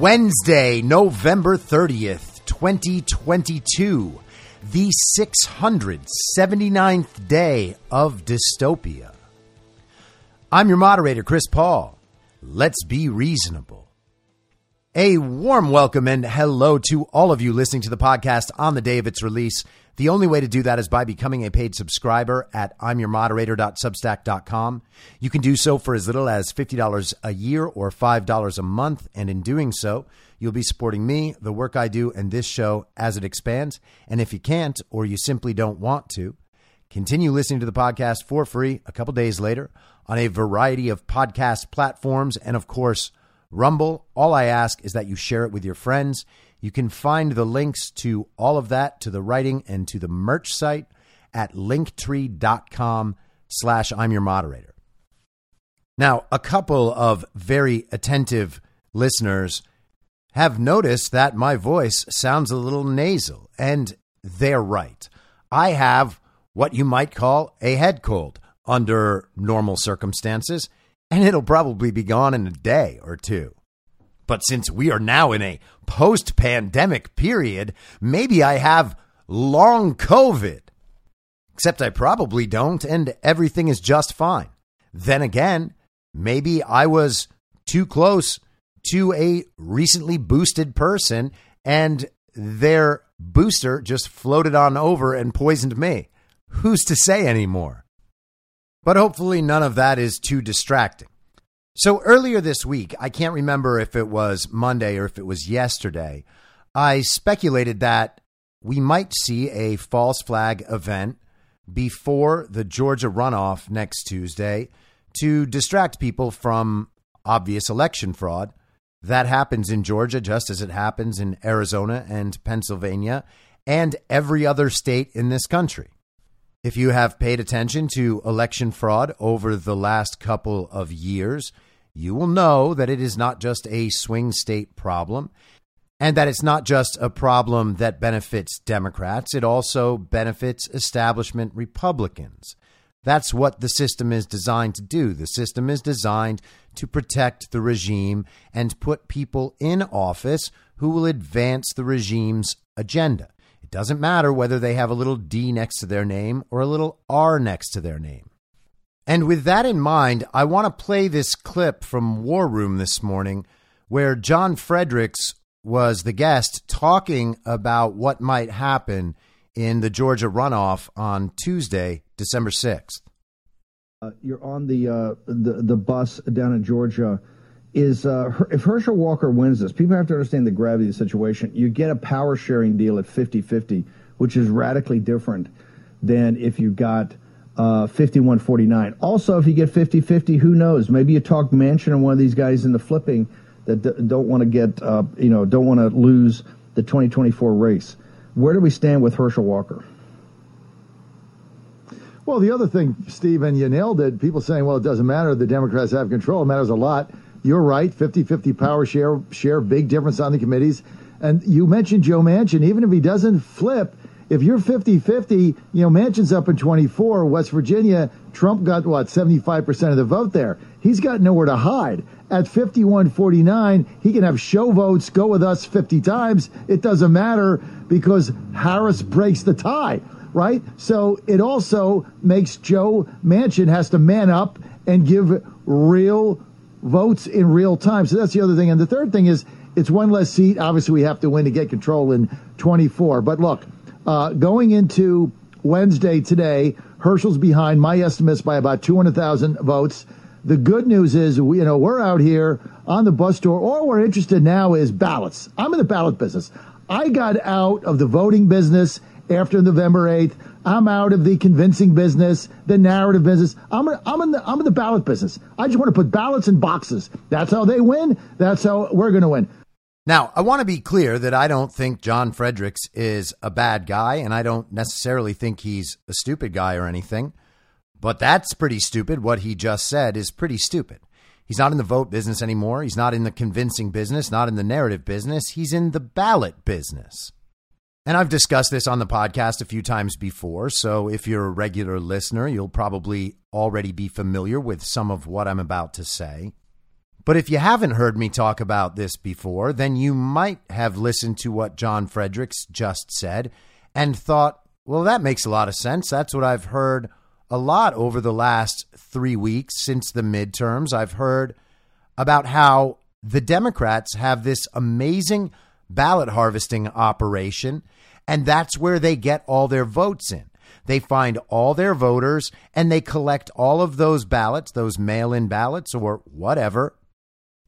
Wednesday, November 30th, 2022, the 679th day of dystopia. I'm your moderator, Chris Paul. Let's be reasonable. A warm welcome and hello to all of you listening to the podcast on the day of its release. The only way to do that is by becoming a paid subscriber at imyourmoderator.substack.com. You can do so for as little as $50 a year or $5 a month. And in doing so, you'll be supporting me, the work I do, and this show as it expands. And if you can't or you simply don't want to, continue listening to the podcast for free a couple days later on a variety of podcast platforms and, of course, Rumble. All I ask is that you share it with your friends. You can find the links to all of that, to the writing and to the merch site at linktree.com slash I'm your moderator. Now, a couple of very attentive listeners have noticed that my voice sounds a little nasal, and they're right. I have what you might call a head cold under normal circumstances, and it'll probably be gone in a day or two. But since we are now in a post pandemic period, maybe I have long COVID. Except I probably don't, and everything is just fine. Then again, maybe I was too close to a recently boosted person and their booster just floated on over and poisoned me. Who's to say anymore? But hopefully, none of that is too distracting. So, earlier this week, I can't remember if it was Monday or if it was yesterday, I speculated that we might see a false flag event before the Georgia runoff next Tuesday to distract people from obvious election fraud. That happens in Georgia just as it happens in Arizona and Pennsylvania and every other state in this country. If you have paid attention to election fraud over the last couple of years, you will know that it is not just a swing state problem. And that it's not just a problem that benefits Democrats, it also benefits establishment Republicans. That's what the system is designed to do. The system is designed to protect the regime and put people in office who will advance the regime's agenda. It doesn't matter whether they have a little D next to their name or a little R next to their name. And with that in mind, I want to play this clip from War Room this morning where John Fredericks was the guest talking about what might happen in the Georgia runoff on Tuesday, December 6th. Uh, you're on the, uh, the the bus down in Georgia. Is uh, if Herschel Walker wins this, people have to understand the gravity of the situation. You get a power sharing deal at 50 50, which is radically different than if you got uh, 51 49. Also, if you get 50 50, who knows? Maybe you talk Manchin and one of these guys in the flipping that d- don't want to get, uh, you know, don't want to lose the 2024 race. Where do we stand with Herschel Walker? Well, the other thing, Stephen, you nailed it. People saying, well, it doesn't matter. The Democrats have control. It matters a lot. You're right. 50 50 power share, share, big difference on the committees. And you mentioned Joe Manchin. Even if he doesn't flip, if you're 50 50, you know, Manchin's up in 24. West Virginia, Trump got, what, 75% of the vote there. He's got nowhere to hide. At 51 49, he can have show votes, go with us 50 times. It doesn't matter because Harris breaks the tie right? So it also makes Joe Manchin has to man up and give real votes in real time. So that's the other thing. And the third thing is it's one less seat. Obviously, we have to win to get control in 24. But look, uh, going into Wednesday today, Herschel's behind my estimates by about 200,000 votes. The good news is, we, you know, we're out here on the bus tour. All we're interested now is ballots. I'm in the ballot business. I got out of the voting business after November 8th. I'm out of the convincing business, the narrative business. I'm, in, I'm, in the, I'm in the ballot business. I just want to put ballots in boxes. That's how they win. That's how we're going to win. Now, I want to be clear that I don't think John Fredericks is a bad guy, and I don't necessarily think he's a stupid guy or anything. But that's pretty stupid. What he just said is pretty stupid. He's not in the vote business anymore. He's not in the convincing business, not in the narrative business. He's in the ballot business. And I've discussed this on the podcast a few times before. So if you're a regular listener, you'll probably already be familiar with some of what I'm about to say. But if you haven't heard me talk about this before, then you might have listened to what John Fredericks just said and thought, well, that makes a lot of sense. That's what I've heard a lot over the last three weeks since the midterms. I've heard about how the Democrats have this amazing ballot harvesting operation, and that's where they get all their votes in. They find all their voters and they collect all of those ballots, those mail in ballots or whatever,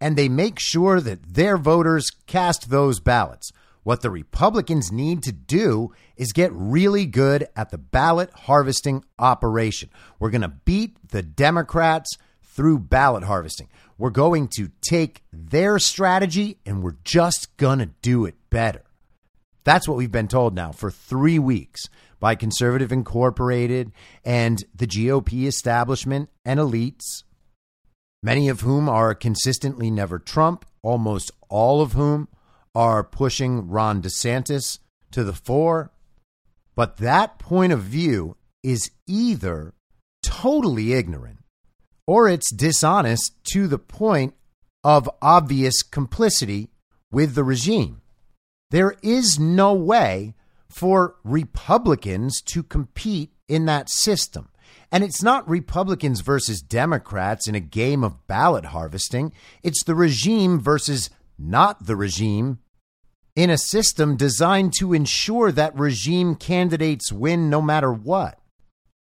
and they make sure that their voters cast those ballots. What the Republicans need to do is get really good at the ballot harvesting operation. We're going to beat the Democrats through ballot harvesting. We're going to take their strategy and we're just going to do it better. That's what we've been told now for three weeks by Conservative Incorporated and the GOP establishment and elites, many of whom are consistently never Trump, almost all of whom are pushing Ron DeSantis to the fore. But that point of view is either totally ignorant or it's dishonest to the point of obvious complicity with the regime. There is no way for Republicans to compete in that system. And it's not Republicans versus Democrats in a game of ballot harvesting. It's the regime versus not the regime in a system designed to ensure that regime candidates win no matter what.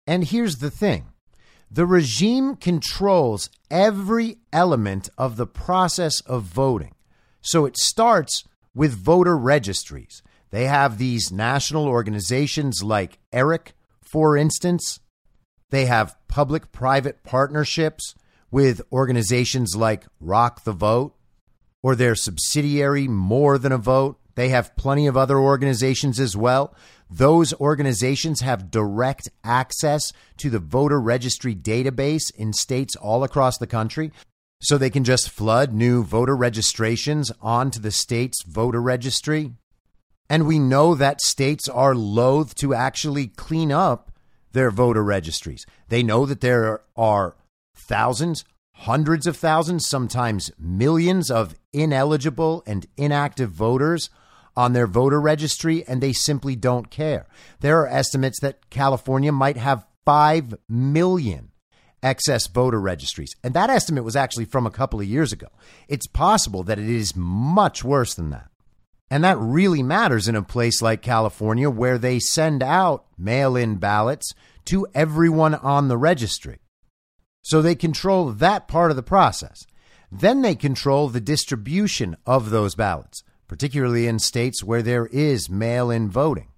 And here's the thing the regime controls every element of the process of voting. So it starts with voter registries. They have these national organizations like ERIC, for instance. They have public private partnerships with organizations like Rock the Vote or their subsidiary More Than a Vote. They have plenty of other organizations as well. Those organizations have direct access to the voter registry database in states all across the country. so they can just flood new voter registrations onto the state's voter registry. And we know that states are loath to actually clean up their voter registries. They know that there are thousands, hundreds of thousands, sometimes millions of ineligible and inactive voters on their voter registry, and they simply don't care. There are estimates that California might have 5 million excess voter registries. And that estimate was actually from a couple of years ago. It's possible that it is much worse than that. And that really matters in a place like California where they send out mail in ballots to everyone on the registry. So they control that part of the process. Then they control the distribution of those ballots, particularly in states where there is mail in voting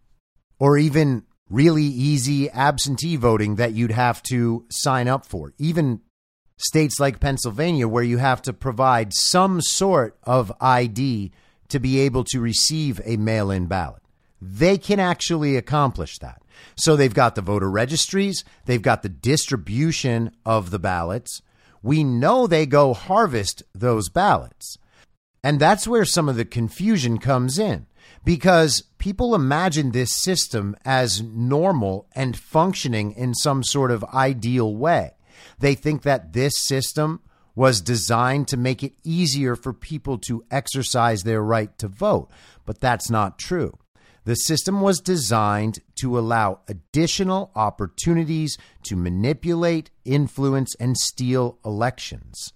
or even really easy absentee voting that you'd have to sign up for. Even states like Pennsylvania, where you have to provide some sort of ID to be able to receive a mail in ballot. They can actually accomplish that. So they've got the voter registries, they've got the distribution of the ballots. We know they go harvest those ballots. And that's where some of the confusion comes in because people imagine this system as normal and functioning in some sort of ideal way. They think that this system was designed to make it easier for people to exercise their right to vote, but that's not true. The system was designed to allow additional opportunities to manipulate, influence, and steal elections.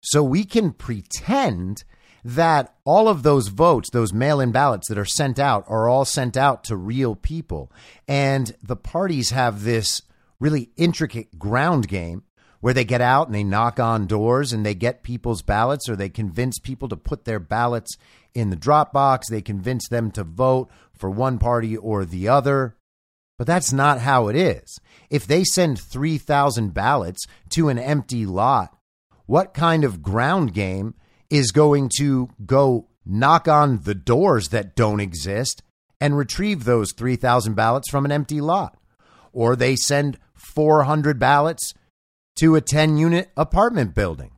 So we can pretend that all of those votes, those mail in ballots that are sent out, are all sent out to real people. And the parties have this really intricate ground game where they get out and they knock on doors and they get people's ballots or they convince people to put their ballots in the drop box. They convince them to vote for one party or the other. But that's not how it is. If they send 3,000 ballots to an empty lot, what kind of ground game is going to go knock on the doors that don't exist and retrieve those 3,000 ballots from an empty lot. Or they send 400 ballots to a 10 unit apartment building.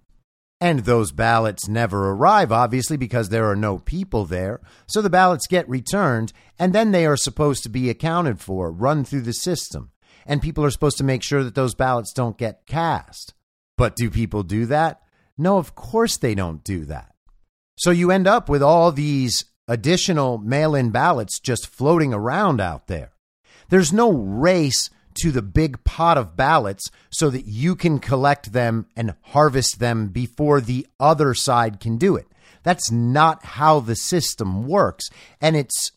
And those ballots never arrive, obviously, because there are no people there. So the ballots get returned, and then they are supposed to be accounted for, run through the system. And people are supposed to make sure that those ballots don't get cast. But do people do that? No, of course they don't do that. So you end up with all these additional mail in ballots just floating around out there. There's no race to the big pot of ballots so that you can collect them and harvest them before the other side can do it. That's not how the system works. And it's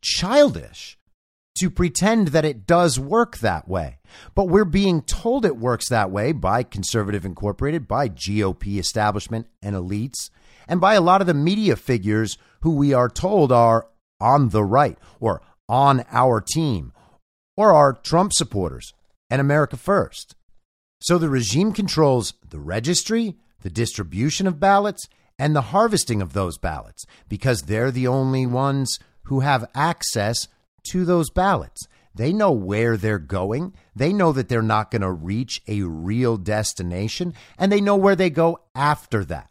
childish to pretend that it does work that way. But we're being told it works that way by Conservative Incorporated, by GOP establishment and elites, and by a lot of the media figures who we are told are on the right or on our team or are Trump supporters and America First. So the regime controls the registry, the distribution of ballots, and the harvesting of those ballots because they're the only ones who have access to those ballots. They know where they're going. They know that they're not going to reach a real destination, and they know where they go after that.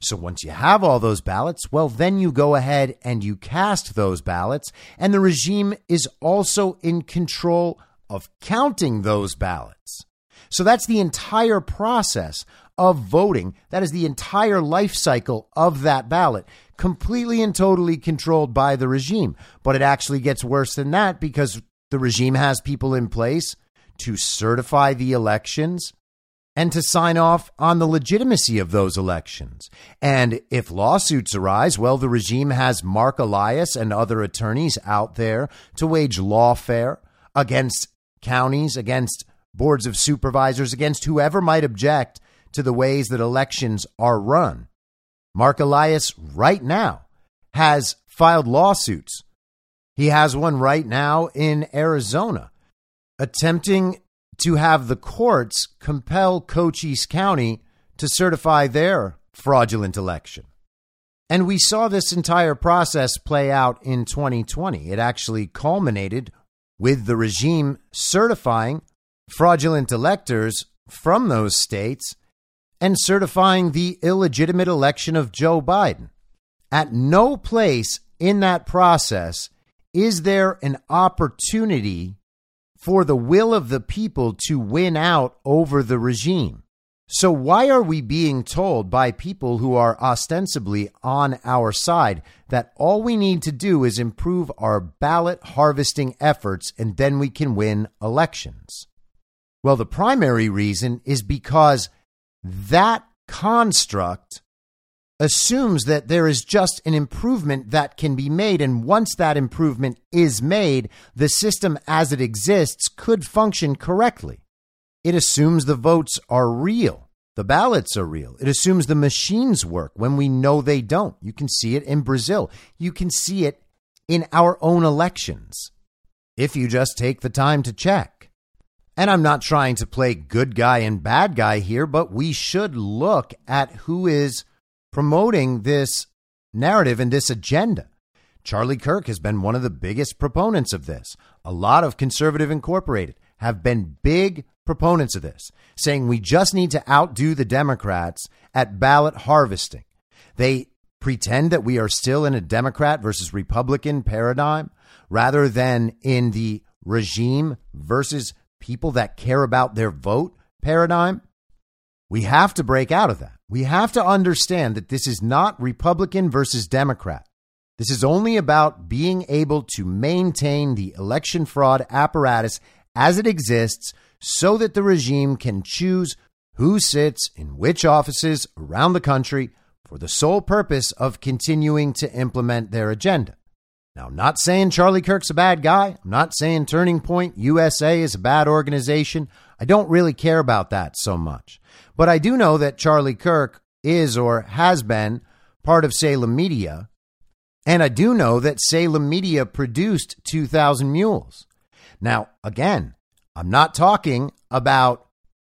So once you have all those ballots, well, then you go ahead and you cast those ballots, and the regime is also in control of counting those ballots. So that's the entire process of voting. That is the entire life cycle of that ballot, completely and totally controlled by the regime. But it actually gets worse than that because the regime has people in place to certify the elections and to sign off on the legitimacy of those elections. And if lawsuits arise, well, the regime has Mark Elias and other attorneys out there to wage lawfare against counties, against boards of supervisors, against whoever might object to the ways that elections are run. Mark Elias, right now, has filed lawsuits. He has one right now in Arizona attempting to have the courts compel Cochise County to certify their fraudulent election. And we saw this entire process play out in 2020. It actually culminated with the regime certifying fraudulent electors from those states and certifying the illegitimate election of Joe Biden. At no place in that process is there an opportunity for the will of the people to win out over the regime. So, why are we being told by people who are ostensibly on our side that all we need to do is improve our ballot harvesting efforts and then we can win elections? Well, the primary reason is because that construct assumes that there is just an improvement that can be made. And once that improvement is made, the system as it exists could function correctly. It assumes the votes are real. The ballots are real. It assumes the machines work when we know they don't. You can see it in Brazil. You can see it in our own elections if you just take the time to check. And I'm not trying to play good guy and bad guy here, but we should look at who is promoting this narrative and this agenda. Charlie Kirk has been one of the biggest proponents of this. A lot of Conservative Incorporated have been big proponents of this, saying we just need to outdo the Democrats at ballot harvesting. They pretend that we are still in a Democrat versus Republican paradigm rather than in the regime versus people that care about their vote paradigm. We have to break out of that. We have to understand that this is not Republican versus Democrat. This is only about being able to maintain the election fraud apparatus as it exists so that the regime can choose who sits in which offices around the country for the sole purpose of continuing to implement their agenda. Now, I'm not saying Charlie Kirk's a bad guy. I'm not saying Turning Point USA is a bad organization. I don't really care about that so much. But I do know that Charlie Kirk is or has been part of Salem Media. And I do know that Salem Media produced 2,000 Mules. Now, again, I'm not talking about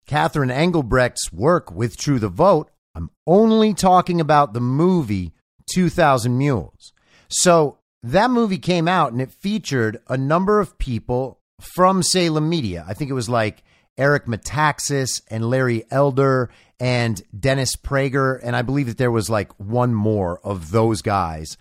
Catherine Engelbrecht's work with True the Vote. I'm only talking about the movie 2,000 Mules. So that movie came out and it featured a number of people from Salem Media. I think it was like Eric Metaxas and Larry Elder and Dennis Prager. And I believe that there was like one more of those guys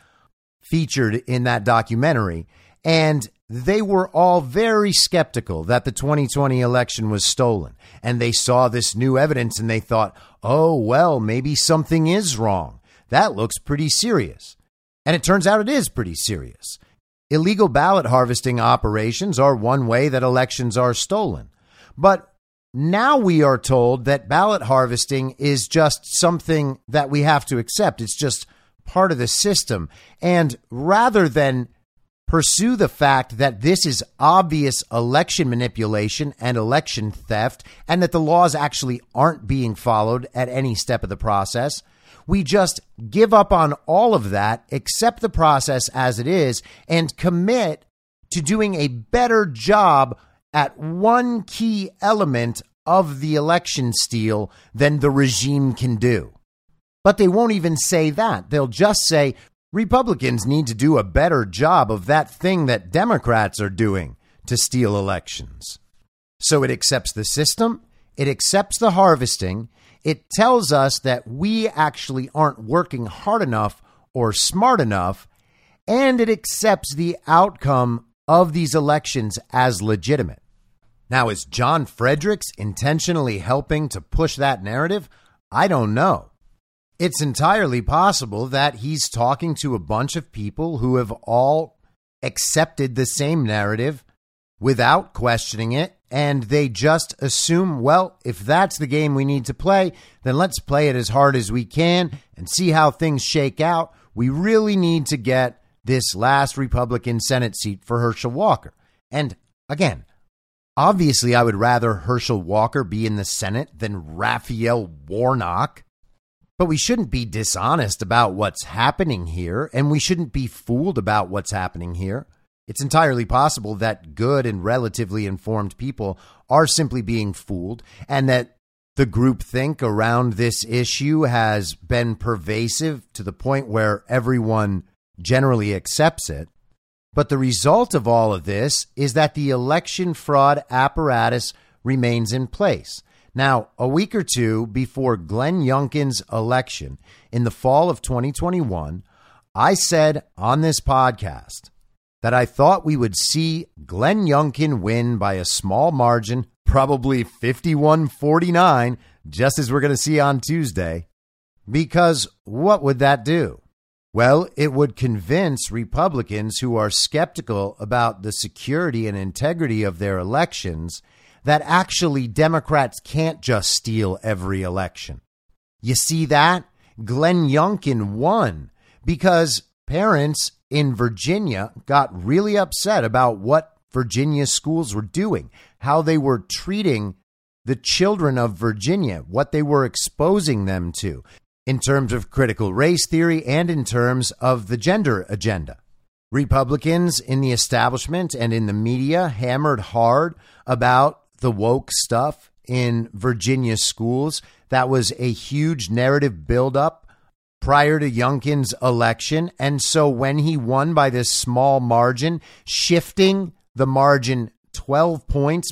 featured in that documentary. And they were all very skeptical that the 2020 election was stolen. And they saw this new evidence and they thought, oh, well, maybe something is wrong. That looks pretty serious. And it turns out it is pretty serious. Illegal ballot harvesting operations are one way that elections are stolen. But now we are told that ballot harvesting is just something that we have to accept. It's just part of the system. And rather than pursue the fact that this is obvious election manipulation and election theft, and that the laws actually aren't being followed at any step of the process, we just give up on all of that, accept the process as it is, and commit to doing a better job at one key element of the election steal than the regime can do. But they won't even say that. They'll just say Republicans need to do a better job of that thing that Democrats are doing to steal elections. So it accepts the system, it accepts the harvesting, it tells us that we actually aren't working hard enough or smart enough, and it accepts the outcome of these elections as legitimate. Now, is John Fredericks intentionally helping to push that narrative? I don't know. It's entirely possible that he's talking to a bunch of people who have all accepted the same narrative without questioning it, and they just assume, well, if that's the game we need to play, then let's play it as hard as we can and see how things shake out. We really need to get this last Republican Senate seat for Herschel Walker. And again, Obviously, I would rather Herschel Walker be in the Senate than Raphael Warnock. But we shouldn't be dishonest about what's happening here, and we shouldn't be fooled about what's happening here. It's entirely possible that good and relatively informed people are simply being fooled, and that the groupthink around this issue has been pervasive to the point where everyone generally accepts it. But the result of all of this is that the election fraud apparatus remains in place. Now, a week or two before Glenn Youngkin's election in the fall of 2021, I said on this podcast that I thought we would see Glenn Youngkin win by a small margin, probably 51 49, just as we're going to see on Tuesday. Because what would that do? Well, it would convince Republicans who are skeptical about the security and integrity of their elections that actually Democrats can't just steal every election. You see that? Glenn Youngkin won because parents in Virginia got really upset about what Virginia schools were doing, how they were treating the children of Virginia, what they were exposing them to in terms of critical race theory and in terms of the gender agenda. Republicans in the establishment and in the media hammered hard about the woke stuff in Virginia schools. That was a huge narrative buildup prior to Youngkin's election. And so when he won by this small margin, shifting the margin 12 points,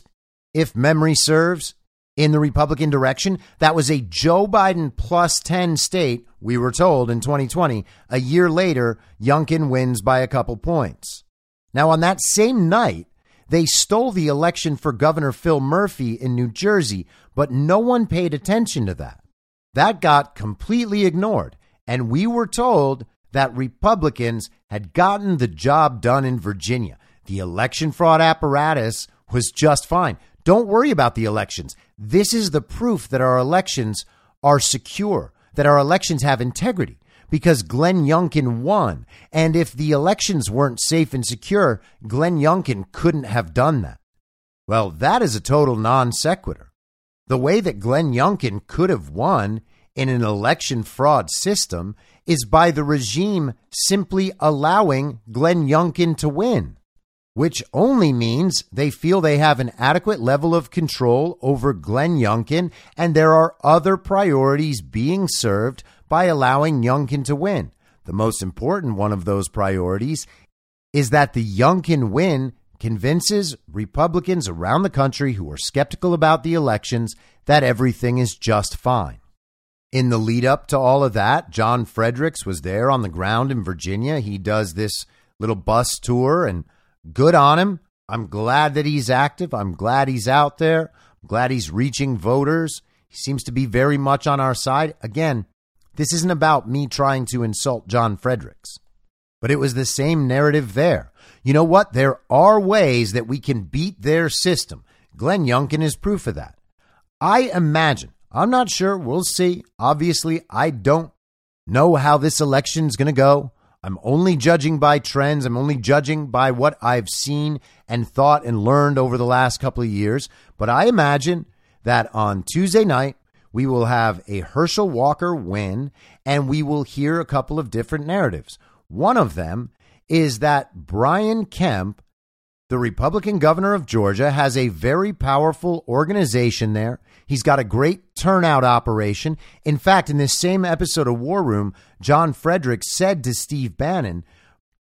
if memory serves, in the Republican direction. That was a Joe Biden plus 10 state, we were told in 2020. A year later, Youngkin wins by a couple points. Now, on that same night, they stole the election for Governor Phil Murphy in New Jersey, but no one paid attention to that. That got completely ignored, and we were told that Republicans had gotten the job done in Virginia. The election fraud apparatus was just fine. Don't worry about the elections. This is the proof that our elections are secure, that our elections have integrity, because Glenn Youngkin won. And if the elections weren't safe and secure, Glenn Youngkin couldn't have done that. Well, that is a total non sequitur. The way that Glenn Youngkin could have won in an election fraud system is by the regime simply allowing Glenn Youngkin to win which only means they feel they have an adequate level of control over Glenn Youngkin, and there are other priorities being served by allowing Youngkin to win. The most important one of those priorities is that the Youngkin win convinces Republicans around the country who are skeptical about the elections that everything is just fine. In the lead up to all of that, John Fredericks was there on the ground in Virginia. He does this little bus tour and good on him. I'm glad that he's active. I'm glad he's out there. I'm glad he's reaching voters. He seems to be very much on our side. Again, this isn't about me trying to insult John Fredericks, but it was the same narrative there. You know what? There are ways that we can beat their system. Glenn Youngkin is proof of that. I imagine, I'm not sure, we'll see. Obviously, I don't know how this election's going to go. I'm only judging by trends. I'm only judging by what I've seen and thought and learned over the last couple of years. But I imagine that on Tuesday night, we will have a Herschel Walker win and we will hear a couple of different narratives. One of them is that Brian Kemp, the Republican governor of Georgia, has a very powerful organization there. He's got a great turnout operation. In fact, in this same episode of War Room, John Frederick said to Steve Bannon,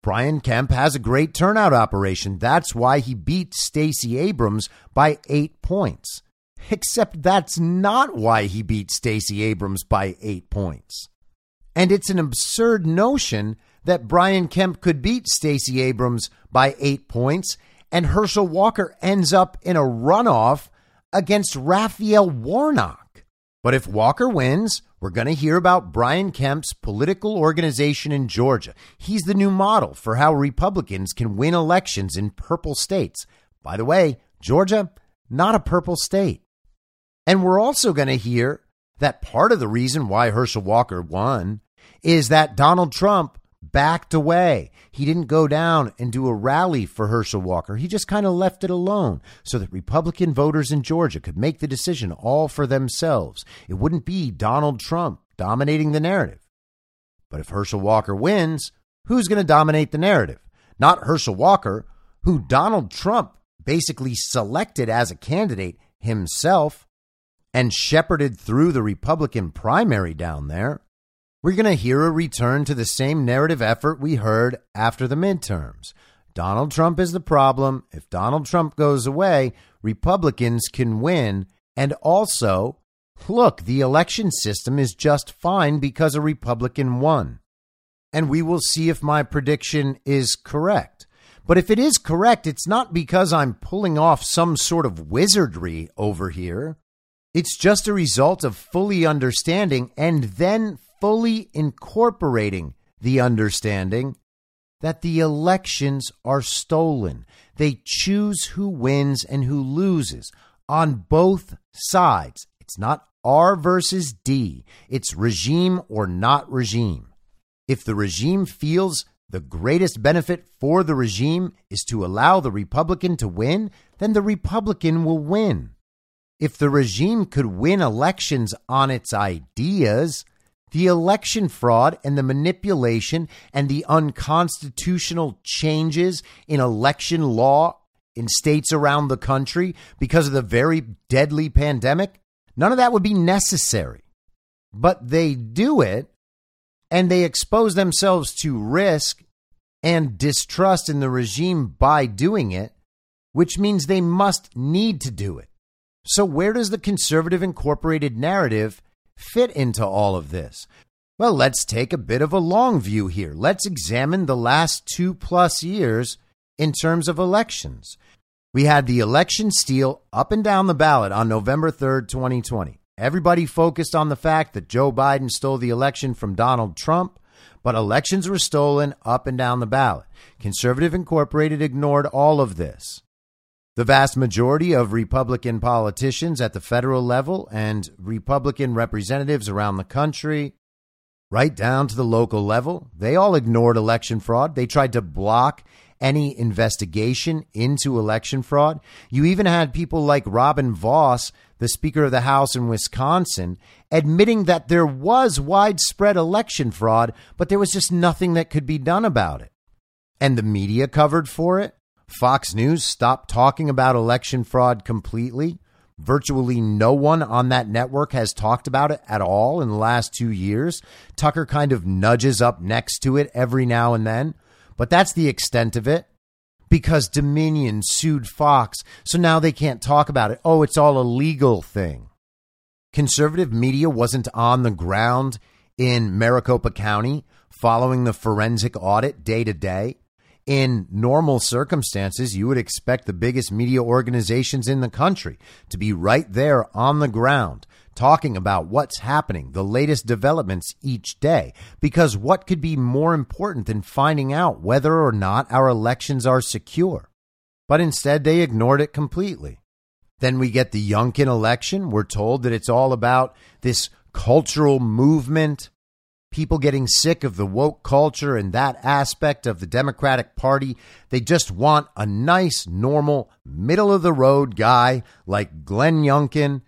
Brian Kemp has a great turnout operation. That's why he beat Stacey Abrams by eight points. Except that's not why he beat Stacey Abrams by eight points. And it's an absurd notion that Brian Kemp could beat Stacey Abrams by eight points and Herschel Walker ends up in a runoff against Raphael Warnock. But if Walker wins, we're going to hear about Brian Kemp's political organization in Georgia. He's the new model for how Republicans can win elections in purple states. By the way, Georgia, not a purple state. And we're also going to hear that part of the reason why Herschel Walker won is that Donald Trump backed away. He didn't go down and do a rally for Herschel Walker. He just kind of left it alone so that Republican voters in Georgia could make the decision all for themselves. It wouldn't be Donald Trump dominating the narrative. But if Herschel Walker wins, who's going to dominate the narrative? Not Herschel Walker, who Donald Trump basically selected as a candidate himself and shepherded through the Republican primary down there we're going to hear a return to the same narrative effort we heard after the midterms. Donald Trump is the problem. If Donald Trump goes away, Republicans can win And also, look, the election system is just fine because a Republican won. And we will see if my prediction is correct. But if it is correct, it's not because I'm pulling off some sort of wizardry over here. It's just a result of fully understanding and then fully incorporating the understanding that the elections are stolen. They choose who wins and who loses on both sides. It's not R versus D, it's regime or not regime. If the regime feels the greatest benefit for the regime is to allow the Republican to win, then the Republican will win. If the regime could win elections on its ideas, the election fraud and the manipulation and the unconstitutional changes in election law in states around the country because of the very deadly pandemic, none of that would be necessary. But they do it and they expose themselves to risk and distrust in the regime by doing it, which means they must need to do it. So, where does the conservative incorporated narrative fit into all of this? Well, let's take a bit of a long view here. Let's examine the last two plus years in terms of elections. We had the election steal up and down the ballot on November 3rd, 2020. Everybody focused on the fact that Joe Biden stole the election from Donald Trump, but elections were stolen up and down the ballot. Conservative Incorporated ignored all of this. The vast majority of Republican politicians at the federal level and Republican representatives around the country, right down to the local level, they all ignored election fraud. They tried to block any investigation into election fraud. You even had people like Robin Vos, the Speaker of the House in Wisconsin, admitting that there was widespread election fraud, but there was just nothing that could be done about it. And the media covered for it. Fox News stopped talking about election fraud completely. Virtually no one on that network has talked about it at all in the last two years. Tucker kind of nudges up next to it every now and then, but that's the extent of it because Dominion sued Fox, so now they can't talk about it. Oh, it's all a legal thing. Conservative media wasn't on the ground in Maricopa County following the forensic audit day to day in normal circumstances, you would expect the biggest media organizations in the country to be right there on the ground talking about what's happening, the latest developments each day. Because what could be more important than finding out whether or not our elections are secure? But instead, they ignored it completely. Then we get the Youngkin election. We're told that it's all about this cultural movement people getting sick of the woke culture and that aspect of the Democratic Party. They just want a nice, normal, middle of the road guy like Glenn Youngkin.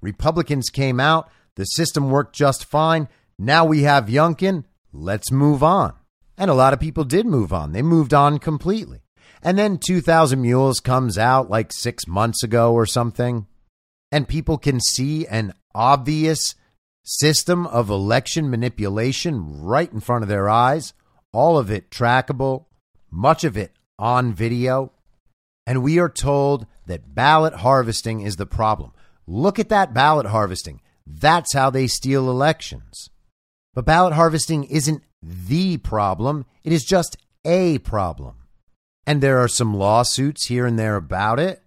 Republicans came out, the system worked just fine. Now we have Youngkin. Let's move on. And a lot of people did move on. They moved on completely. And then 2000 Mules comes out like six months ago or something. And people can see an obvious system of election manipulation right in front of their eyes, all of it trackable, much of it on video. And we are told that ballot harvesting is the problem. Look at that ballot harvesting. That's how they steal elections. But ballot harvesting isn't the problem, it is just a problem. And there are some lawsuits here and there about it.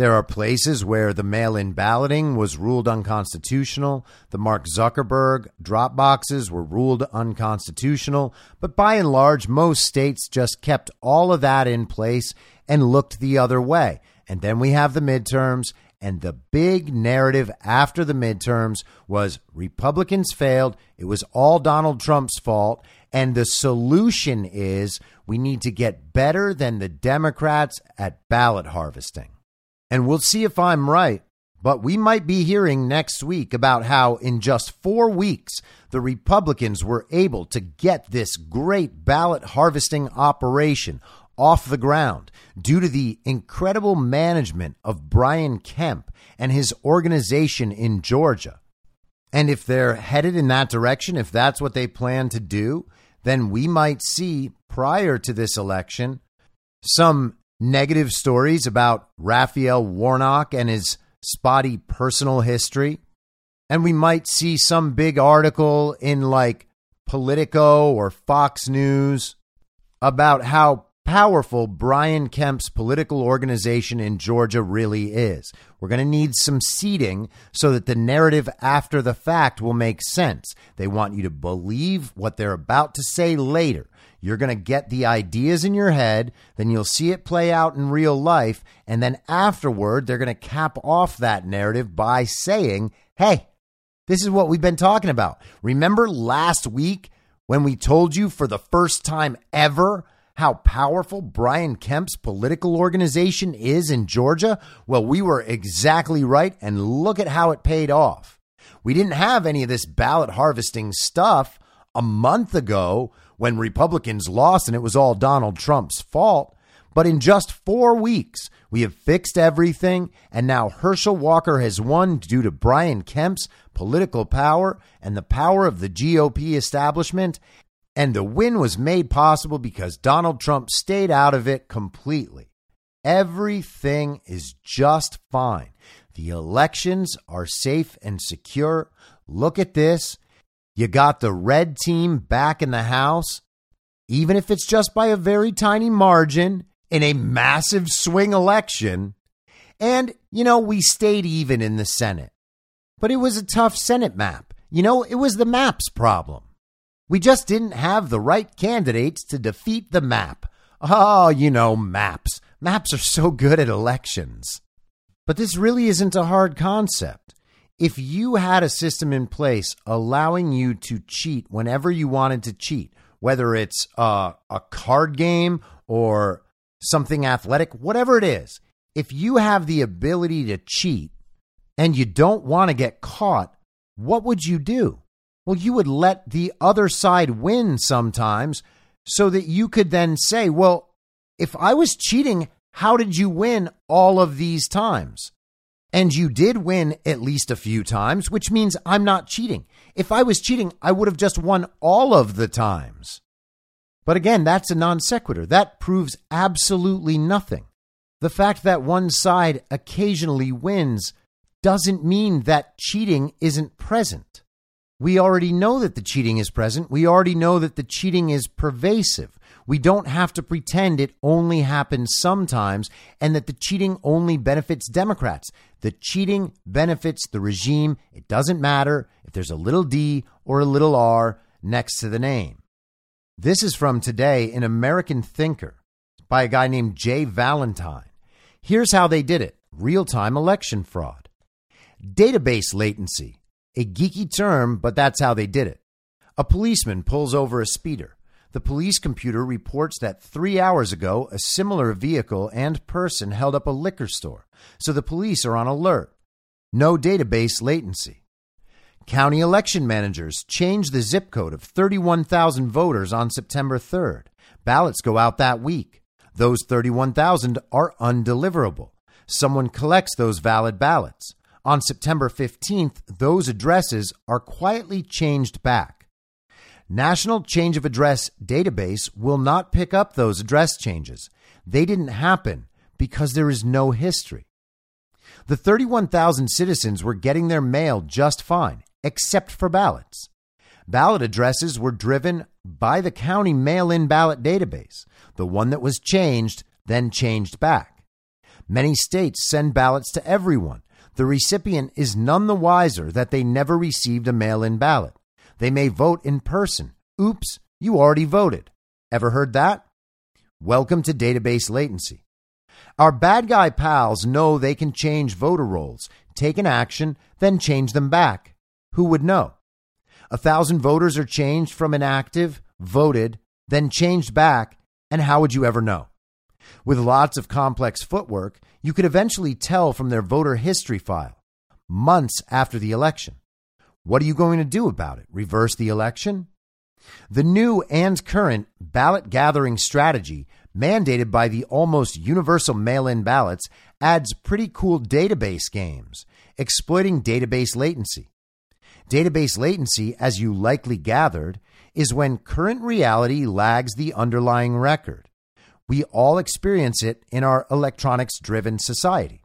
There are places where the mail in balloting was ruled unconstitutional. The Mark Zuckerberg drop boxes were ruled unconstitutional. But by and large, most states just kept all of that in place and looked the other way. And then we have the midterms. And the big narrative after the midterms was Republicans failed. It was all Donald Trump's fault. And the solution is we need to get better than the Democrats at ballot harvesting. And we'll see if I'm right. But we might be hearing next week about how, in just four weeks, the Republicans were able to get this great ballot harvesting operation off the ground due to the incredible management of Brian Kemp and his organization in Georgia. And if they're headed in that direction, if that's what they plan to do, then we might see prior to this election some negative stories about Raphael Warnock and his spotty personal history. And we might see some big article in like Politico or Fox News about how powerful Brian Kemp's political organization in Georgia really is. We're going to need some seeding so that the narrative after the fact will make sense. They want you to believe what they're about to say later. You're going to get the ideas in your head, then you'll see it play out in real life, and then afterward, they're going to cap off that narrative by saying, hey, this is what we've been talking about. Remember last week when we told you for the first time ever how powerful Brian Kemp's political organization is in Georgia? Well, we were exactly right, and look at how it paid off. We didn't have any of this ballot harvesting stuff a month ago when Republicans lost and it was all Donald Trump's fault. But in just four weeks, we have fixed everything, and now Herschel Walker has won due to Brian Kemp's political power and the power of the GOP establishment. And the win was made possible because Donald Trump stayed out of it completely. Everything is just fine. The elections are safe and secure. Look at this. You got the red team back in the House, even if it's just by a very tiny margin in a massive swing election. And, you know, we stayed even in the Senate. But it was a tough Senate map. You know, it was the map's problem. We just didn't have the right candidates to defeat the map. Oh, you know, maps. Maps are so good at elections. But this really isn't a hard concept. If you had a system in place allowing you to cheat whenever you wanted to cheat, whether it's a, a card game or something athletic, whatever it is, if you have the ability to cheat and you don't want to get caught, what would you do? Well, you would let the other side win sometimes so that you could then say, well, if I was cheating, how did you win all of these times? And you did win at least a few times, which means I'm not cheating. If I was cheating, I would have just won all of the times. But again, that's a non sequitur. That proves absolutely nothing. The fact that one side occasionally wins doesn't mean that cheating isn't present. We already know that the cheating is present. We already know that the cheating is pervasive. We don't have to pretend it only happens sometimes and that the cheating only benefits Democrats. The cheating benefits the regime. It doesn't matter if there's a little d or a little r next to the name. This is from today in American Thinker by a guy named Jay Valentine. Here's how they did it real time election fraud. Database latency a geeky term, but that's how they did it. A policeman pulls over a speeder. The police computer reports that three hours ago, a similar vehicle and person held up a liquor store, so the police are on alert. No database latency. County election managers change the zip code of 31,000 voters on September 3rd. Ballots go out that week. Those 31,000 are undeliverable. Someone collects those valid ballots. On September 15th, those addresses are quietly changed back. National Change of Address database will not pick up those address changes. They didn't happen because there is no history. The 31,000 citizens were getting their mail just fine, except for ballots. Ballot addresses were driven by the county mail in ballot database, the one that was changed, then changed back. Many states send ballots to everyone, the recipient is none the wiser that they never received a mail in ballot. They may vote in person. Oops, you already voted. Ever heard that? Welcome to database latency. Our bad guy pals know they can change voter rolls, take an action, then change them back. Who would know? A thousand voters are changed from inactive, voted, then changed back, and how would you ever know? With lots of complex footwork, you could eventually tell from their voter history file months after the election. What are you going to do about it? Reverse the election? The new and current ballot gathering strategy, mandated by the almost universal mail in ballots, adds pretty cool database games, exploiting database latency. Database latency, as you likely gathered, is when current reality lags the underlying record. We all experience it in our electronics driven society.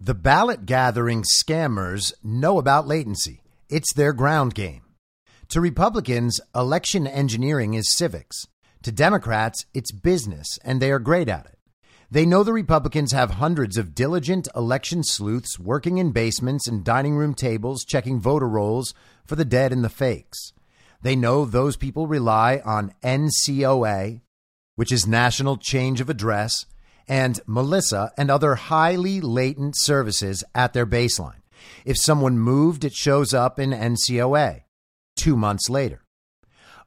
The ballot gathering scammers know about latency. It's their ground game. To Republicans, election engineering is civics. To Democrats, it's business, and they are great at it. They know the Republicans have hundreds of diligent election sleuths working in basements and dining room tables checking voter rolls for the dead and the fakes. They know those people rely on NCOA, which is National Change of Address, and Melissa and other highly latent services at their baseline. If someone moved, it shows up in NCOA two months later.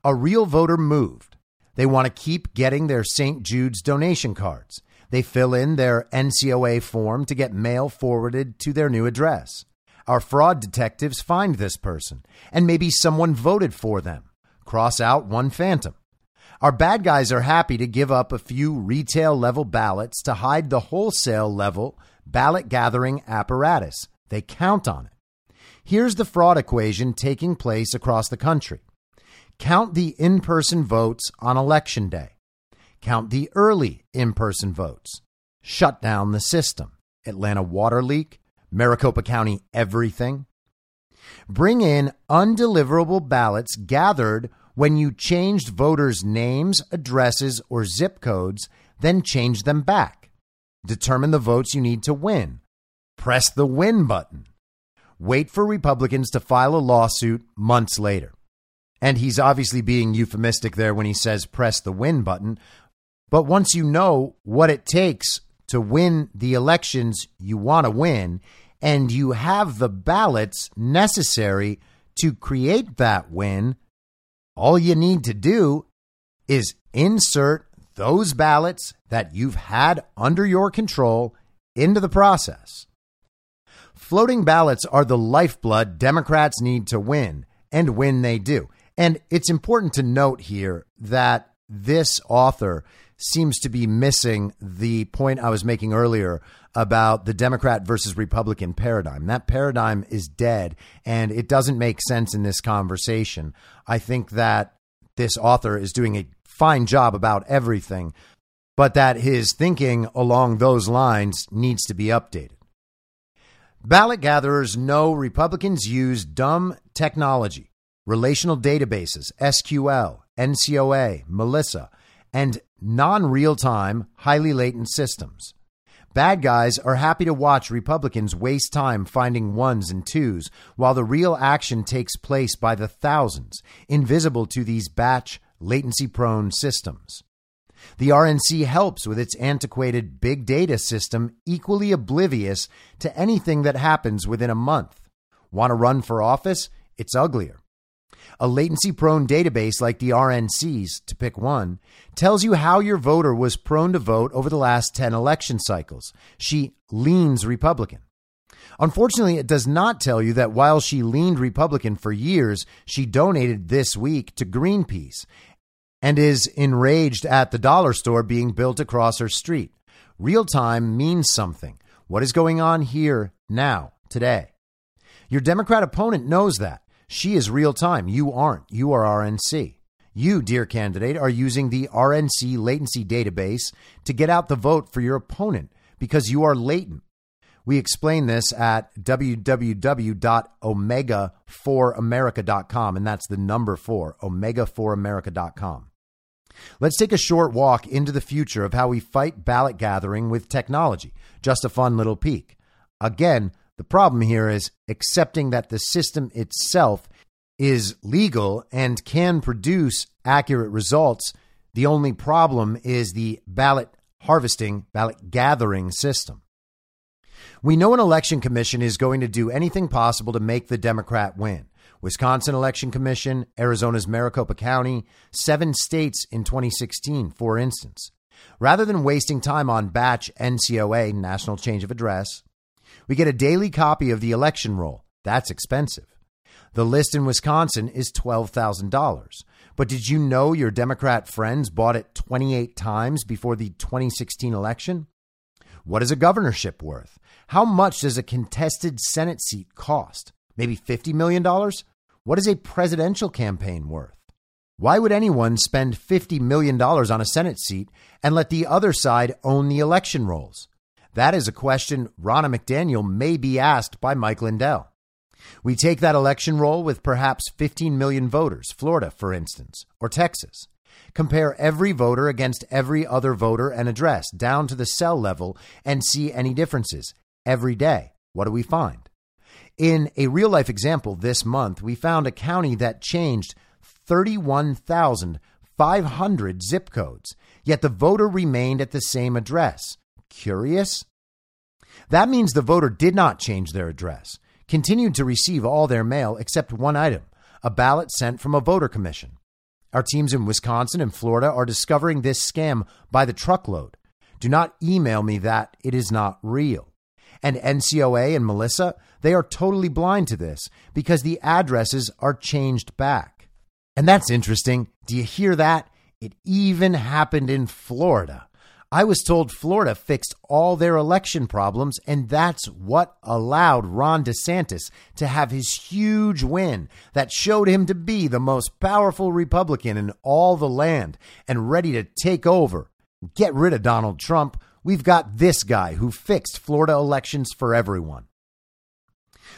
A real voter moved. They want to keep getting their St. Jude's donation cards. They fill in their NCOA form to get mail forwarded to their new address. Our fraud detectives find this person, and maybe someone voted for them. Cross out one phantom. Our bad guys are happy to give up a few retail level ballots to hide the wholesale level ballot gathering apparatus. They count on it. Here's the fraud equation taking place across the country count the in person votes on election day, count the early in person votes, shut down the system. Atlanta water leak, Maricopa County everything. Bring in undeliverable ballots gathered when you changed voters' names, addresses, or zip codes, then change them back. Determine the votes you need to win. Press the win button. Wait for Republicans to file a lawsuit months later. And he's obviously being euphemistic there when he says press the win button. But once you know what it takes to win the elections you want to win, and you have the ballots necessary to create that win, all you need to do is insert those ballots that you've had under your control into the process. Floating ballots are the lifeblood Democrats need to win, and win they do. And it's important to note here that this author seems to be missing the point I was making earlier about the Democrat versus Republican paradigm. That paradigm is dead and it doesn't make sense in this conversation. I think that this author is doing a fine job about everything, but that his thinking along those lines needs to be updated. Ballot gatherers know Republicans use dumb technology, relational databases, SQL, NCOA, Melissa, and non real time, highly latent systems. Bad guys are happy to watch Republicans waste time finding ones and twos while the real action takes place by the thousands, invisible to these batch, latency prone systems. The RNC helps with its antiquated big data system, equally oblivious to anything that happens within a month. Want to run for office? It's uglier. A latency prone database like the RNC's, to pick one, tells you how your voter was prone to vote over the last 10 election cycles. She leans Republican. Unfortunately, it does not tell you that while she leaned Republican for years, she donated this week to Greenpeace and is enraged at the dollar store being built across her street. Real time means something. What is going on here now, today? Your Democrat opponent knows that. She is real time. You aren't. You are RNC. You, dear candidate, are using the RNC latency database to get out the vote for your opponent because you are latent. We explain this at www.omega4america.com, and that's the number four, omega4america.com. Let's take a short walk into the future of how we fight ballot gathering with technology. Just a fun little peek. Again, the problem here is accepting that the system itself is legal and can produce accurate results. The only problem is the ballot harvesting, ballot gathering system. We know an election commission is going to do anything possible to make the Democrat win. Wisconsin Election Commission, Arizona's Maricopa County, seven states in 2016, for instance. Rather than wasting time on batch NCOA, National Change of Address, we get a daily copy of the election roll. That's expensive. The list in Wisconsin is $12,000. But did you know your Democrat friends bought it 28 times before the 2016 election? What is a governorship worth? How much does a contested Senate seat cost? Maybe $50 million? What is a presidential campaign worth? Why would anyone spend $50 million on a Senate seat and let the other side own the election rolls? That is a question Ronna McDaniel may be asked by Mike Lindell. We take that election roll with perhaps 15 million voters, Florida, for instance, or Texas. Compare every voter against every other voter and address down to the cell level and see any differences every day. What do we find? In a real life example this month, we found a county that changed 31,500 zip codes, yet the voter remained at the same address. Curious? That means the voter did not change their address, continued to receive all their mail except one item a ballot sent from a voter commission. Our teams in Wisconsin and Florida are discovering this scam by the truckload. Do not email me that it is not real. And NCOA and Melissa, they are totally blind to this because the addresses are changed back. And that's interesting. Do you hear that? It even happened in Florida. I was told Florida fixed all their election problems, and that's what allowed Ron DeSantis to have his huge win that showed him to be the most powerful Republican in all the land and ready to take over. Get rid of Donald Trump. We've got this guy who fixed Florida elections for everyone.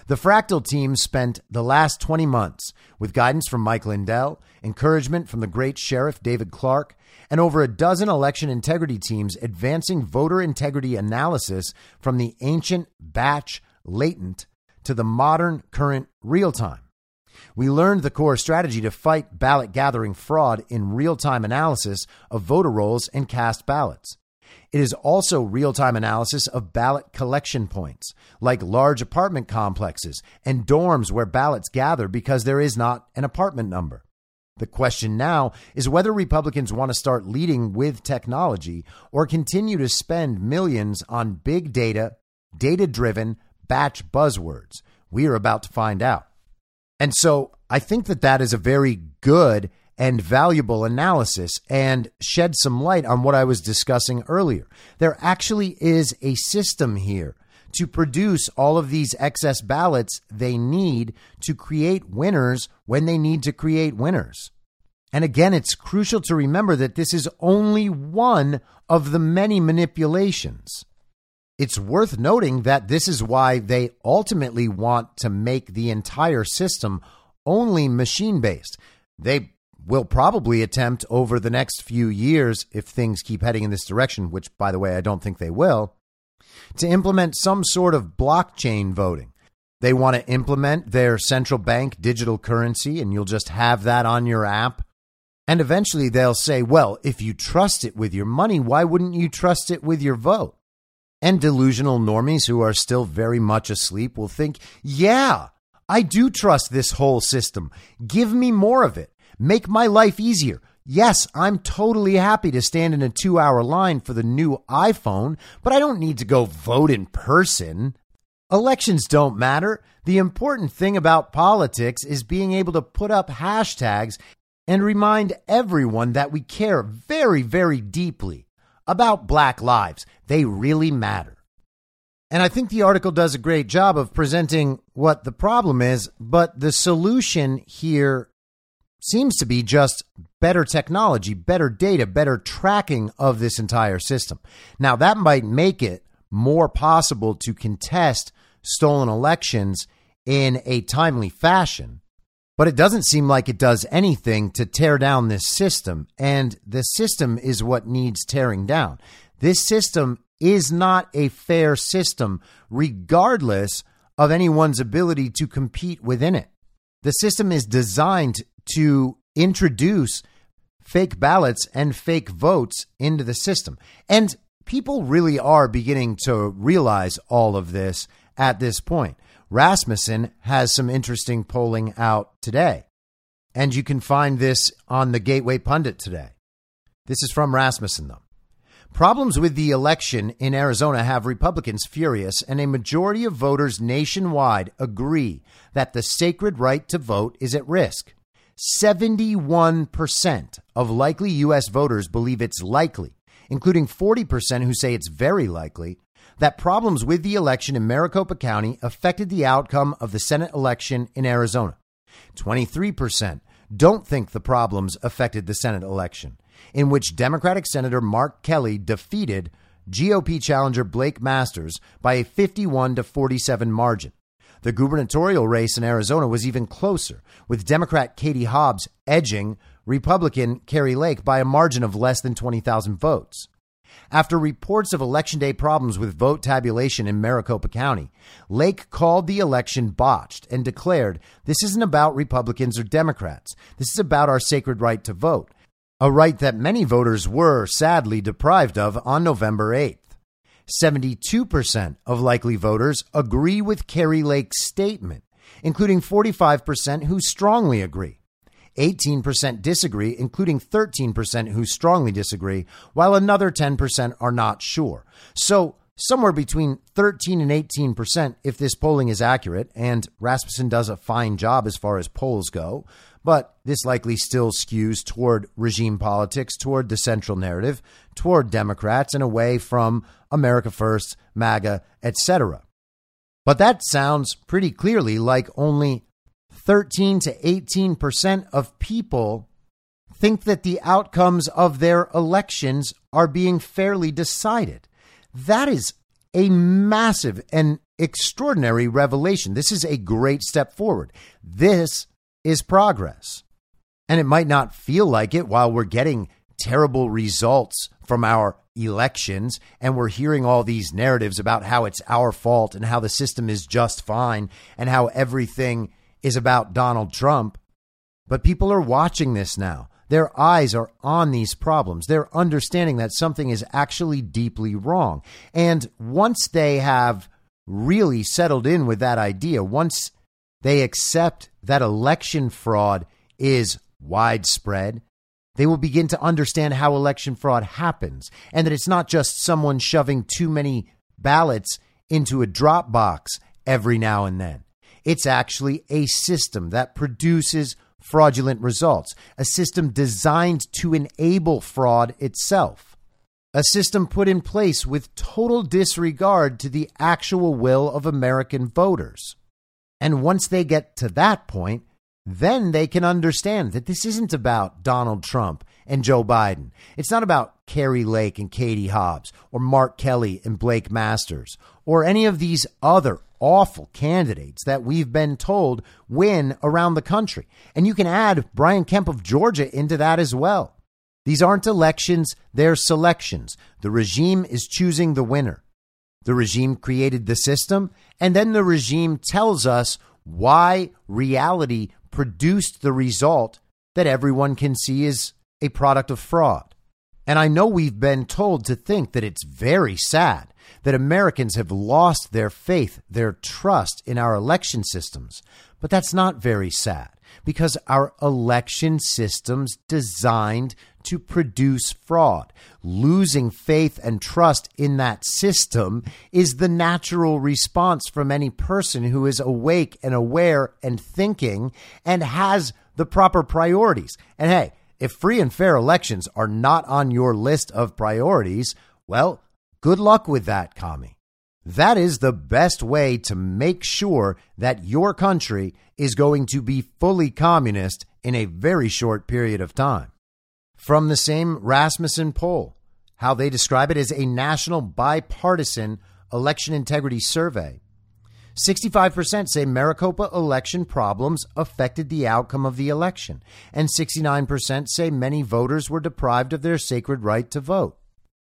The Fractal team spent the last 20 months with guidance from Mike Lindell, encouragement from the great Sheriff David Clarke, and over a dozen election integrity teams advancing voter integrity analysis from the ancient batch latent to the modern current real time. We learned the core strategy to fight ballot gathering fraud in real time analysis of voter rolls and cast ballots. It is also real time analysis of ballot collection points, like large apartment complexes and dorms where ballots gather because there is not an apartment number. The question now is whether Republicans want to start leading with technology or continue to spend millions on big data, data driven, batch buzzwords. We are about to find out. And so I think that that is a very good and valuable analysis and shed some light on what I was discussing earlier. There actually is a system here to produce all of these excess ballots they need to create winners when they need to create winners. And again, it's crucial to remember that this is only one of the many manipulations. It's worth noting that this is why they ultimately want to make the entire system only machine based. They will probably attempt over the next few years, if things keep heading in this direction, which, by the way, I don't think they will, to implement some sort of blockchain voting. They want to implement their central bank digital currency, and you'll just have that on your app. And eventually they'll say, well, if you trust it with your money, why wouldn't you trust it with your vote? And delusional normies who are still very much asleep will think, yeah, I do trust this whole system. Give me more of it. Make my life easier. Yes, I'm totally happy to stand in a two hour line for the new iPhone, but I don't need to go vote in person. Elections don't matter. The important thing about politics is being able to put up hashtags and remind everyone that we care very, very deeply about black lives. They really matter. And I think the article does a great job of presenting what the problem is, but the solution here seems to be just better technology, better data, better tracking of this entire system. Now, that might make it more possible to contest stolen elections in a timely fashion, but it doesn't seem like it does anything to tear down this system. And the system is what needs tearing down. This system is not a fair system, regardless of anyone's ability to compete within it. The system is designed to introduce fake ballots and fake votes into the system. And people really are beginning to realize all of this at this point. Rasmussen has some interesting polling out today. And you can find this on the Gateway Pundit today. This is from Rasmussen, though. Problems with the election in Arizona have Republicans furious, and a majority of voters nationwide agree that the sacred right to vote is at risk. 71% of likely U.S. voters believe it's likely, including 40% who say it's very likely, that problems with the election in Maricopa County affected the outcome of the Senate election in Arizona. 23% don't think the problems affected the Senate election, in which Democratic Senator Mark Kelly defeated GOP challenger Blake Masters by a 51 to 47 margin. The gubernatorial race in Arizona was even closer, with Democrat Katie Hobbs edging Republican Kari Lake by a margin of less than 20,000 votes. After reports of Election Day problems with vote tabulation in Maricopa County, Lake called the election botched and declared this isn't about Republicans or Democrats. This is about our sacred right to vote, a right that many voters were sadly deprived of on November 8th. 72% of likely voters agree with Kari Lake's statement, including 45% who strongly agree. 18% disagree, including 13% who strongly disagree, while another 10% are not sure. So, somewhere between 13 and 18% if this polling is accurate, and Rasmussen does a fine job as far as polls go, but this likely still skews toward regime politics, toward the central narrative, toward Democrats, and away from America First, MAGA, etc. But that sounds pretty clearly like only 13 to 18% of people think that the outcomes of their elections are being fairly decided. That is a massive and extraordinary revelation. This is a great step forward. This is progress. And it might not feel like it while we're getting terrible results from our elections and we're hearing all these narratives about how it's our fault and how the system is just fine and how everything is about Donald Trump. But people are watching this now. Their eyes are on these problems. They're understanding that something is actually deeply wrong. And once they have really settled in with that idea, once they accept that election fraud is widespread, they will begin to understand how election fraud happens and that it's not just someone shoving too many ballots into a drop box every now and then. It's actually a system that produces fraudulent results, a system designed to enable fraud itself, a system put in place with total disregard to the actual will of American voters. And once they get to that point, then they can understand that this isn't about Donald Trump and Joe Biden. It's not about Kari Lake and Katie Hobbs or Mark Kelly and Blake Masters or any of these other awful candidates that we've been told win around the country. And you can add Brian Kemp of Georgia into that as well. These aren't elections, they're selections. The regime is choosing the winner. The regime created the system, and then the regime tells us why reality produced the result that everyone can see is a product of fraud. And I know we've been told to think that it's very sad that Americans have lost their faith, their trust in our election systems. But that's not very sad because our election systems designed to produce fraud. Losing faith and trust in that system is the natural response from any person who is awake and aware and thinking and has the proper priorities. And hey, if free and fair elections are not on your list of priorities, well, Good luck with that, Kami. That is the best way to make sure that your country is going to be fully communist in a very short period of time. From the same Rasmussen poll, how they describe it as a national bipartisan election integrity survey. 65% say Maricopa election problems affected the outcome of the election, and 69% say many voters were deprived of their sacred right to vote.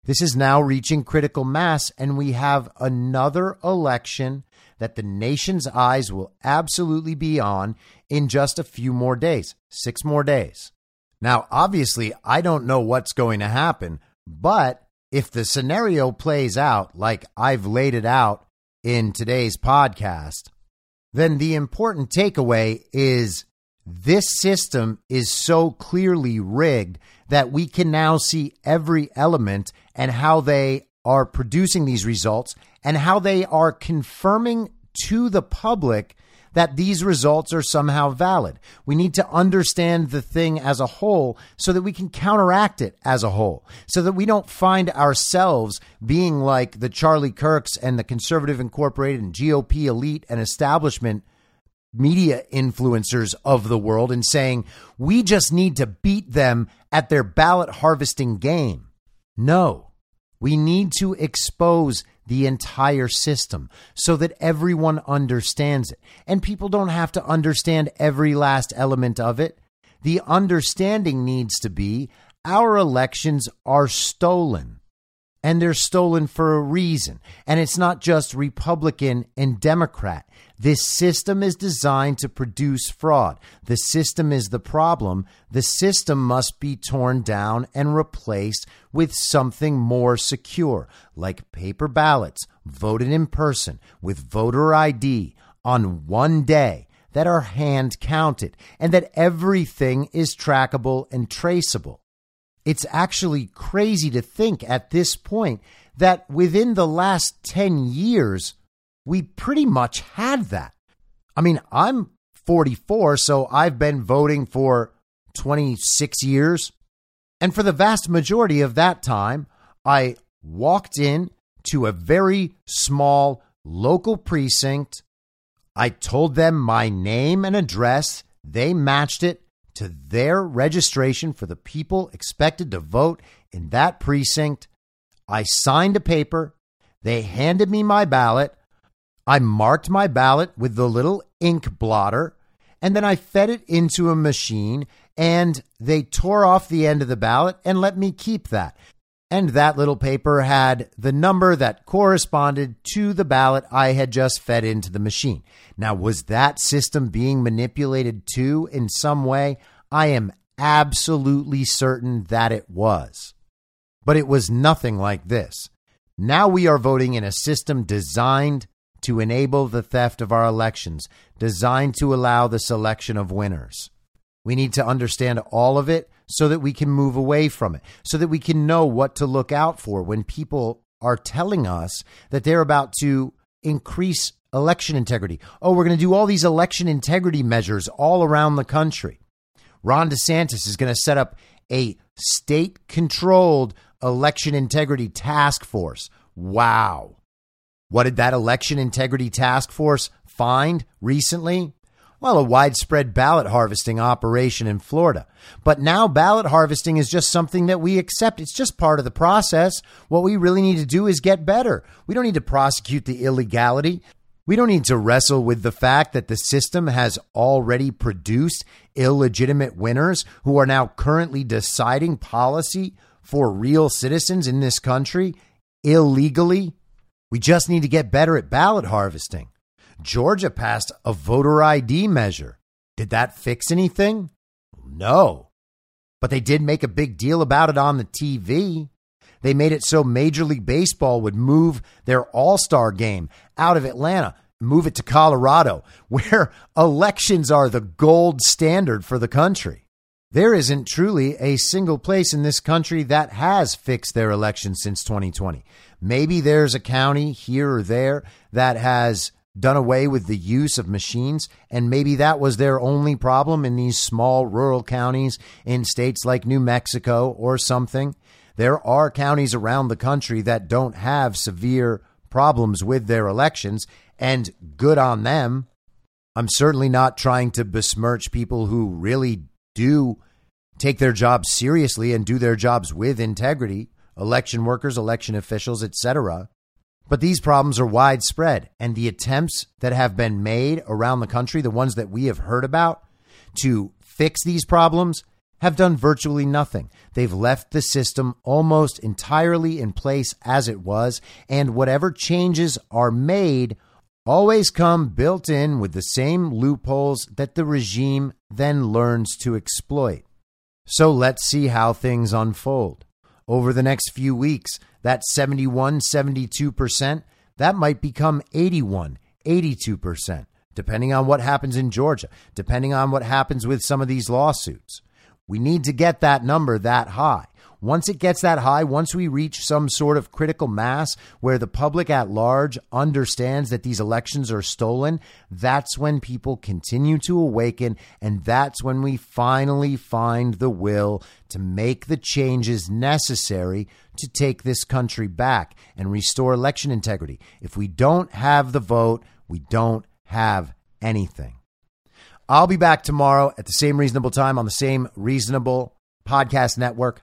This is now reaching critical mass, and we have another election that the nation's eyes will absolutely be on in just a few more days, six more days. Now, obviously, I don't know what's going to happen, but if the scenario plays out like I've laid it out in today's podcast, then the important takeaway is this system is so clearly rigged that we can now see every element and how they are producing these results and how they are confirming to the public that these results are somehow valid. We need to understand the thing as a whole so that we can counteract it as a whole, so that we don't find ourselves being like the Charlie Kirks and the Conservative Incorporated and GOP elite and establishment media influencers of the world and saying, we just need to beat them at their ballot harvesting game. No, We need to expose the entire system so that everyone understands it. And people don't have to understand every last element of it. The understanding needs to be our elections are stolen. And they're stolen for a reason. And it's not just Republican and Democrat. This system is designed to produce fraud. The system is the problem. The system must be torn down and replaced with something more secure, like paper ballots, voted in person, with voter ID on one day that are hand counted, and that everything is trackable and traceable. It's actually crazy to think at this point that within the last 10 years, we pretty much had that. I mean, I'm 44, so I've been voting for 26 years. And for the vast majority of that time, I walked in to a very small local precinct. I told them my name and address. They matched it to their registration for the people expected to vote in that precinct. I signed a paper. They handed me my ballot. I marked my ballot with the little ink blotter, and then I fed it into a machine, and they tore off the end of the ballot and let me keep that. And that little paper had the number that corresponded to the ballot I had just fed into the machine. Now, was that system being manipulated too in some way? I am absolutely certain that it was. But it was nothing like this. Now we are voting in a system designed to enable the theft of our elections, designed to allow the selection of winners. We need to understand all of it so that we can move away from it, so that we can know what to look out for when people are telling us that they're about to increase election integrity. Oh, we're going to do all these election integrity measures all around the country. Ron DeSantis is going to set up a state controlled election integrity task force. Wow. What did that election integrity task force find recently? Well, a widespread ballot harvesting operation in Florida. But now ballot harvesting is just something that we accept. It's just part of the process. What we really need to do is get better. We don't need to prosecute the illegality. We don't need to wrestle with the fact that the system has already produced illegitimate winners who are now currently deciding policy for real citizens in this country illegally we just need to get better at ballot harvesting. Georgia passed a voter ID measure. Did that fix anything? No. But they did make a big deal about it on the TV. They made it so Major League Baseball would move their All Star game out of Atlanta, move it to Colorado, where elections are the gold standard for the country. There isn't truly a single place in this country that has fixed their elections since 2020. Maybe there's a county here or there that has done away with the use of machines, and maybe that was their only problem in these small rural counties in states like New Mexico or something. There are counties around the country that don't have severe problems with their elections, and good on them. I'm certainly not trying to besmirch people who really do take their jobs seriously and do their jobs with integrity election workers, election officials, etc. But these problems are widespread, and the attempts that have been made around the country, the ones that we have heard about, to fix these problems have done virtually nothing. They've left the system almost entirely in place as it was, and whatever changes are made always come built in with the same loopholes that the regime then learns to exploit. So let's see how things unfold over the next few weeks. That 71, 72%, that might become 81, 82%, depending on what happens in Georgia, depending on what happens with some of these lawsuits. We need to get that number that high. Once it gets that high, once we reach some sort of critical mass where the public at large understands that these elections are stolen, that's when people continue to awaken. And that's when we finally find the will to make the changes necessary to take this country back and restore election integrity. If we don't have the vote, we don't have anything. I'll be back tomorrow at the same reasonable time on the same reasonable podcast network.